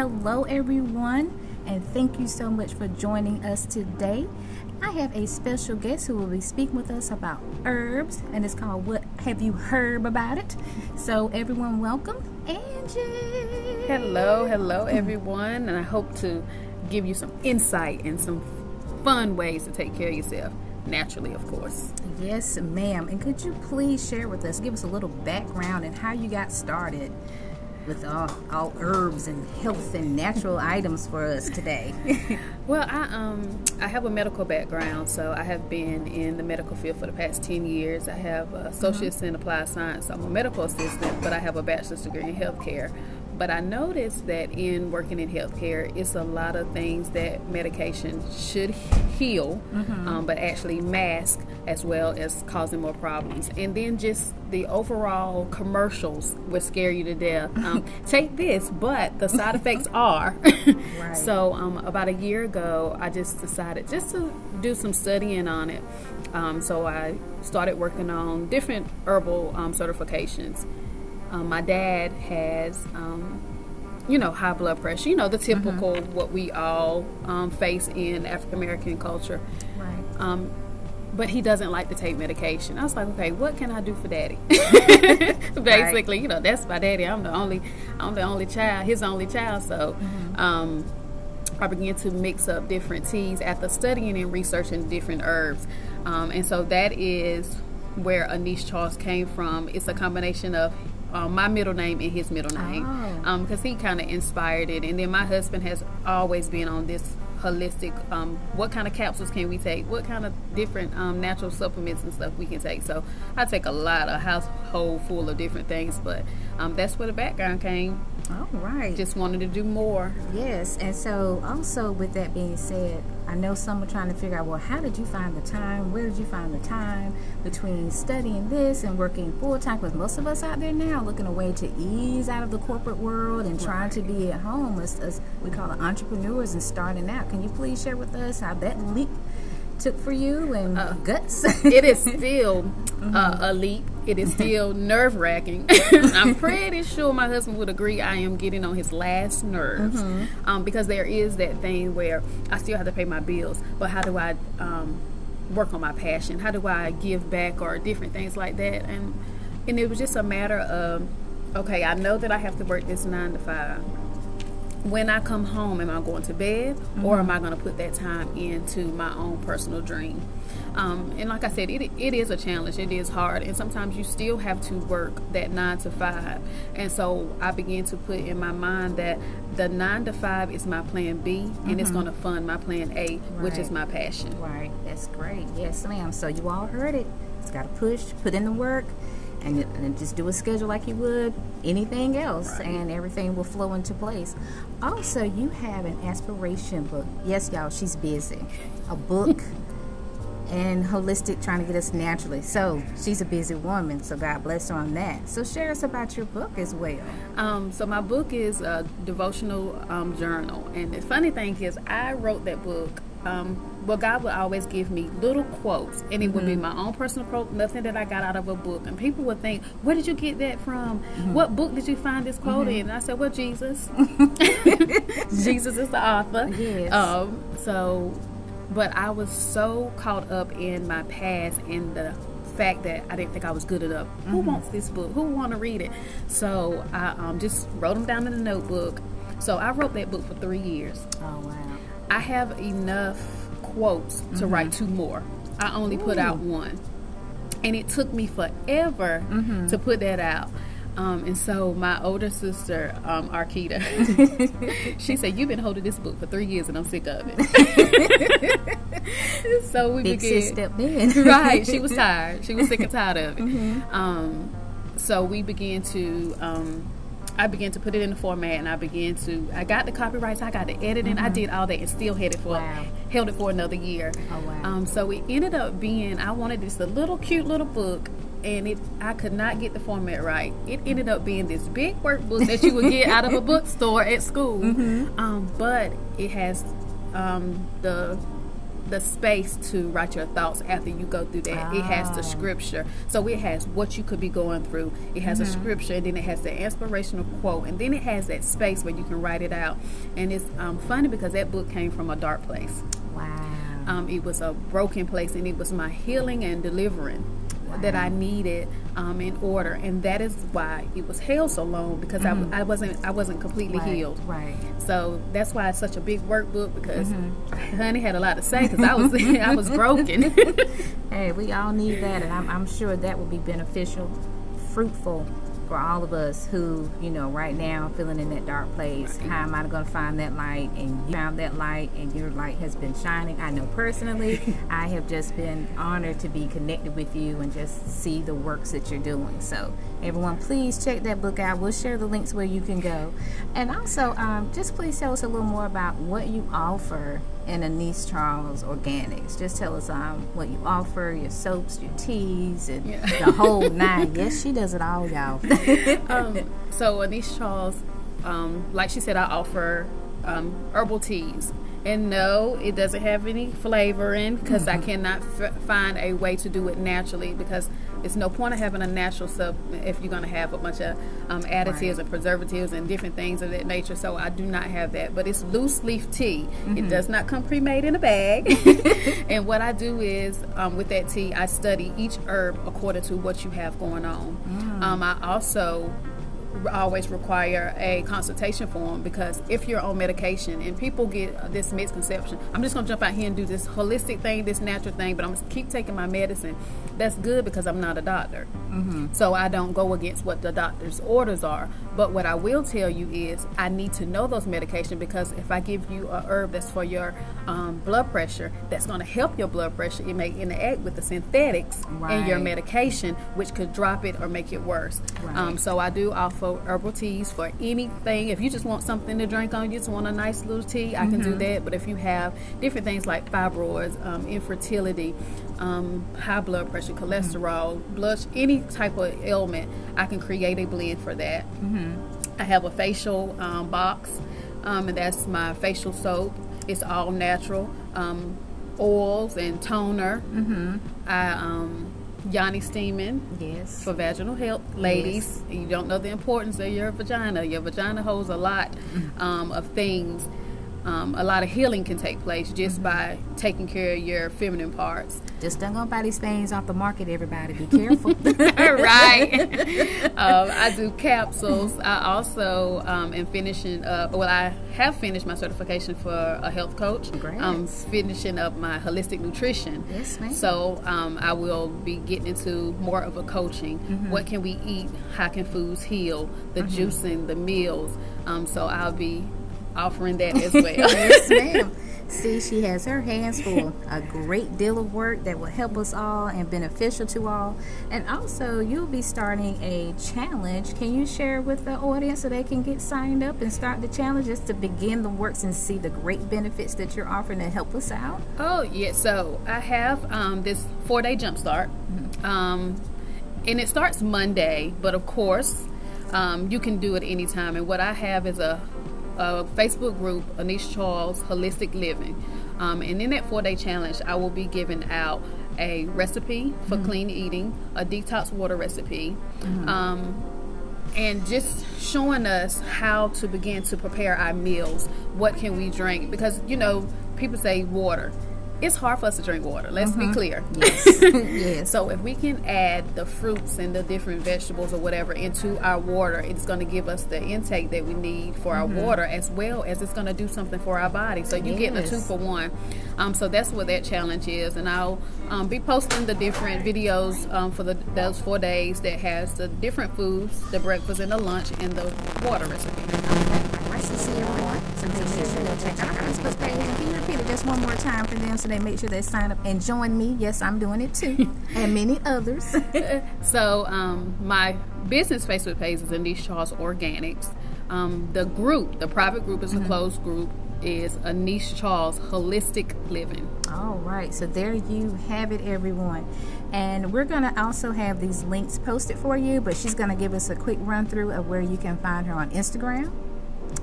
Hello, everyone, and thank you so much for joining us today. I have a special guest who will be speaking with us about herbs, and it's called What Have You Heard About It? So, everyone, welcome, Angie. Hello, hello, everyone, and I hope to give you some insight and some fun ways to take care of yourself naturally, of course. Yes, ma'am. And could you please share with us, give us a little background and how you got started with all, all herbs and health and natural items for us today? well, I um I have a medical background, so I have been in the medical field for the past ten years. I have associates mm-hmm. in applied science. I'm a medical assistant, but I have a bachelor's degree in healthcare. But I noticed that in working in healthcare, it's a lot of things that medication should heal, mm-hmm. um, but actually mask as well as causing more problems. And then just the overall commercials would scare you to death. Um, take this, but the side effects are. right. So um, about a year ago, I just decided just to do some studying on it. Um, so I started working on different herbal um, certifications. Um, my dad has, um, you know, high blood pressure. You know, the typical mm-hmm. what we all um, face in African American culture. Right. Um, but he doesn't like to take medication. I was like, okay, what can I do for daddy? Basically, right. you know, that's my daddy. I'm the only, I'm the only child, his only child. So, mm-hmm. um, I began to mix up different teas after studying and researching different herbs. Um, and so that is where Anise Charles came from. It's a combination of um, my middle name and his middle name because oh. um, he kind of inspired it. And then my husband has always been on this holistic um, what kind of capsules can we take what kind of different um, natural supplements and stuff we can take so i take a lot of household full of different things but um, that's where the background came all right just wanted to do more yes and so also with that being said I know some are trying to figure out, well, how did you find the time? Where did you find the time between studying this and working full time? Because most of us out there now looking a way to ease out of the corporate world and trying to be at home as, as we call it entrepreneurs and starting out. Can you please share with us how that leap took for you and uh, guts? it is still mm-hmm. uh, a leap. It is still nerve wracking. I'm pretty sure my husband would agree I am getting on his last nerves mm-hmm. um, because there is that thing where I still have to pay my bills, but how do I um, work on my passion? How do I give back or different things like that? And and it was just a matter of okay, I know that I have to work this nine to five when I come home, am I going to bed mm-hmm. or am I going to put that time into my own personal dream? Um, and like I said, it, it is a challenge. It is hard. And sometimes you still have to work that nine to five. And so I began to put in my mind that the nine to five is my plan B and mm-hmm. it's going to fund my plan A, right. which is my passion. Right. That's great. Yes, ma'am. So you all heard it. It's got to push, put in the work and, and, just do a schedule like you would anything else right. and everything will flow into place also you have an aspiration book yes y'all she's busy a book and holistic trying to get us naturally so she's a busy woman so god bless her on that so share us about your book as well um, so my book is a devotional um, journal and the funny thing is i wrote that book um, well, God would always give me little quotes, and it mm-hmm. would be mm-hmm. my own personal quote, nothing that I got out of a book. And people would think, "Where did you get that from? Mm-hmm. What book did you find this quote mm-hmm. in?" And I said, "Well, Jesus. Jesus is the author." Yes. Um, so, but I was so caught up in my past and the fact that I didn't think I was good enough. Who mm-hmm. wants this book? Who want to read it? So I um, just wrote them down in a notebook. So I wrote that book for three years. Oh wow. I have enough quotes to mm-hmm. write two more. I only Ooh. put out one. And it took me forever mm-hmm. to put that out. Um, and so my older sister, um, Arkita, she said, "You've been holding this book for three years, and I'm sick of it." so we Big began. Stepped in. right, she was tired. She was sick and tired of it. Mm-hmm. Um, so we began to um, I began to put it in the format, and I began to. I got the copyrights, I got the editing, mm-hmm. I did all that, and still held it for wow. held it for another year. Oh wow! Um, so it ended up being. I wanted this a little cute little book, and it I could not get the format right. It ended up being this big workbook that you would get out of a bookstore at school, mm-hmm. um, but it has um, the the space to write your thoughts after you go through that. It has the Oh. scripture. So it has what you could be going through. It has a scripture, and then it has the inspirational quote, and then it has that space where you can write it out. And it's um, funny because that book came from a dark place. Wow. Um, it was a broken place, and it was my healing and delivering that I needed um, in order, and that is why it was held so long because I, I wasn't I wasn't completely right. healed. Right. So that's why it's such a big workbook because Mm-hmm. Honey had a lot to say because I was I was broken. Hey, we all need that, and I'm, I'm sure that will be beneficial, fruitful for all of us who, you know, right now feeling in that dark place. How am I going to find that light? And you found that light, and your light has been shining. I know personally, I have just been honored to be connected with you and just see the works that you're doing. So, everyone, please check that book out. We'll share the links where you can go. And also, um, just please tell us a little more about what you offer in Anise Charles Organics. Just tell us um, what you offer, your soaps, your teas, and Yeah. the whole nine. Yes, she does it all, y'all. um, so Anise Charles, um, like she said, I offer um, herbal teas. And no, it doesn't have any flavoring because I cannot f- find a way to do it naturally because it's no point of having a natural sub if you're going to have a bunch of um, additives Right. and preservatives and different things of that nature. So I do not have that. But it's loose leaf tea. It does not come pre-made in a bag. and what I do is um, with that tea, I study each herb according to what you have going on. Um, I also always require a consultation form because if you're on medication and people get this misconception, I'm just gonna jump out here and do this holistic thing, this natural thing, but I'm gonna keep taking my medicine. That's good because I'm not a doctor, so I don't go against what the doctor's orders are. But what I will tell you is I need to know those medication because if I give you a herb that's for your um, blood pressure, that's gonna help your blood pressure. It may interact with the synthetics in your medication, which could drop it or make it worse. Right. Um, so I do offer herbal teas for anything. If you just want something to drink on, you just want a nice little tea, I can do that. But if you have different things like fibroids, um, infertility, um, high blood pressure, cholesterol, blood, any type of ailment, I can create a blend for that. I have a facial um, box, um, and that's my facial soap. It's all natural, um, oils and toner. Mm-hmm. I um, Yoni steaming yes. for vaginal health, ladies. You don't know the importance of your vagina. Your vagina holds a lot um, of things. Um, a lot of healing can take place just by taking care of your feminine parts. Just don't go buy these things off the market, everybody. Be careful. right. um, I do capsules. I also um, am finishing up. Well, I have finished my certification for a health coach. Congrats. I'm finishing up my holistic nutrition. Yes, ma'am. So um, I will be getting into more of a coaching. Mm-hmm. What can we eat? How can foods heal? The Mm-hmm. juicing, the meals. Um, so I'll be offering that as well. yes, ma'am. See, she has her hands full. A great deal of work that will help us all and beneficial to all. And also, you'll be starting a challenge. Can you share with the audience so they can get signed up and start the challenge just to begin the works and see the great benefits that you're offering to help us out? Oh, yeah. So I have um, this four day jump start. Um, and it starts Monday, but of course, um, you can do it anytime. And what I have is a, a Facebook group, Anise Charles Holistic Living. Um, and in that four day challenge, I will be giving out a recipe for clean eating, a detox water recipe. Um, and just showing us how to begin to prepare our meals. What can we drink? Because you know, people say water. It's hard for us to drink water. Let's be clear. Yes. yes. So if we can add the fruits and the different vegetables or whatever into our water, it's going to give us the intake that we need for our water, as well as it's going to do something for our body. So you're getting a two for one. Um, so that's what that challenge is, and I'll um, be posting the different videos um, for the those four days that has the different foods, the breakfast and the lunch, and the water recipe. So see everyone. So make sure to check out our Facebook page. And can you repeat it just one more time for them so they make sure they sign up and join me? Yes, I'm doing it too. and many others. So um, my business Facebook page is Anise Charles Organics. Um, the group, the private group, is a closed group. Is Anise Charles Holistic Living. All right, so there you have it, everyone. And we're going to also have these links posted for you, but she's going to give us a quick run through of where you can find her on Instagram.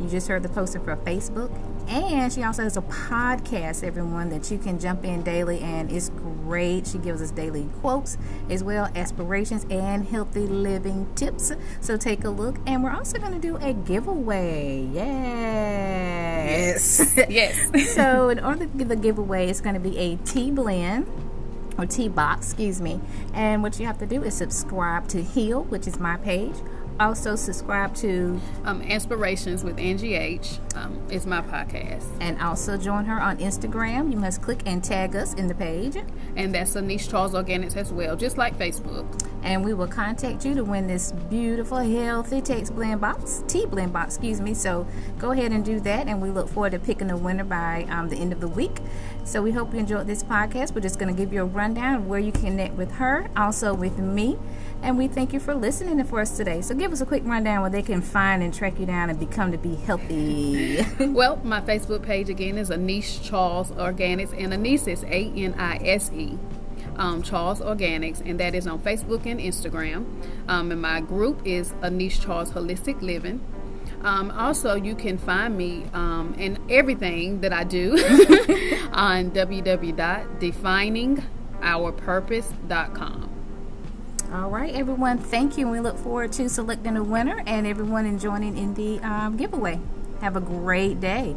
You just heard the poster for Facebook, And she also has a podcast, everyone, that you can jump in daily, and it's great. She gives us daily quotes as well, aspirations, and healthy living tips. So take a look. And we're also going to do a giveaway. Yes. Yes. yes. so, in order to give the giveaway, it's going to be a tea blend or tea box, excuse me. And what you have to do is subscribe to Heal, which is my page. Also, subscribe to um, Inspirations with Angie H um, is my podcast. And also join her on Instagram. You must click and tag us in the page. And that's Anise Charles Organics as well, just like Facebook. And we will contact you to win this beautiful, healthy text blend box, tea blend box, excuse me. So go ahead and do that. And we look forward to picking a winner by um, the end of the week. So we hope you enjoyed this podcast. We're just going to give you a rundown of where you connect with her, also with me. And we thank you for listening for us today. So give us a quick rundown where they can find and track you down and become to be healthy. well, my Facebook page again is Anise Charles Organics, and Anise is A N I S E. Um, Charles Organics, and that is on Facebook and Instagram. Um, and my group is Anise Charles Holistic Living. Um, also, you can find me um, in everything that I do on www.definingourpurpose.com. All right, everyone. Thank you. We look forward to selecting a winner and everyone enjoying in the um, giveaway. Have a great day.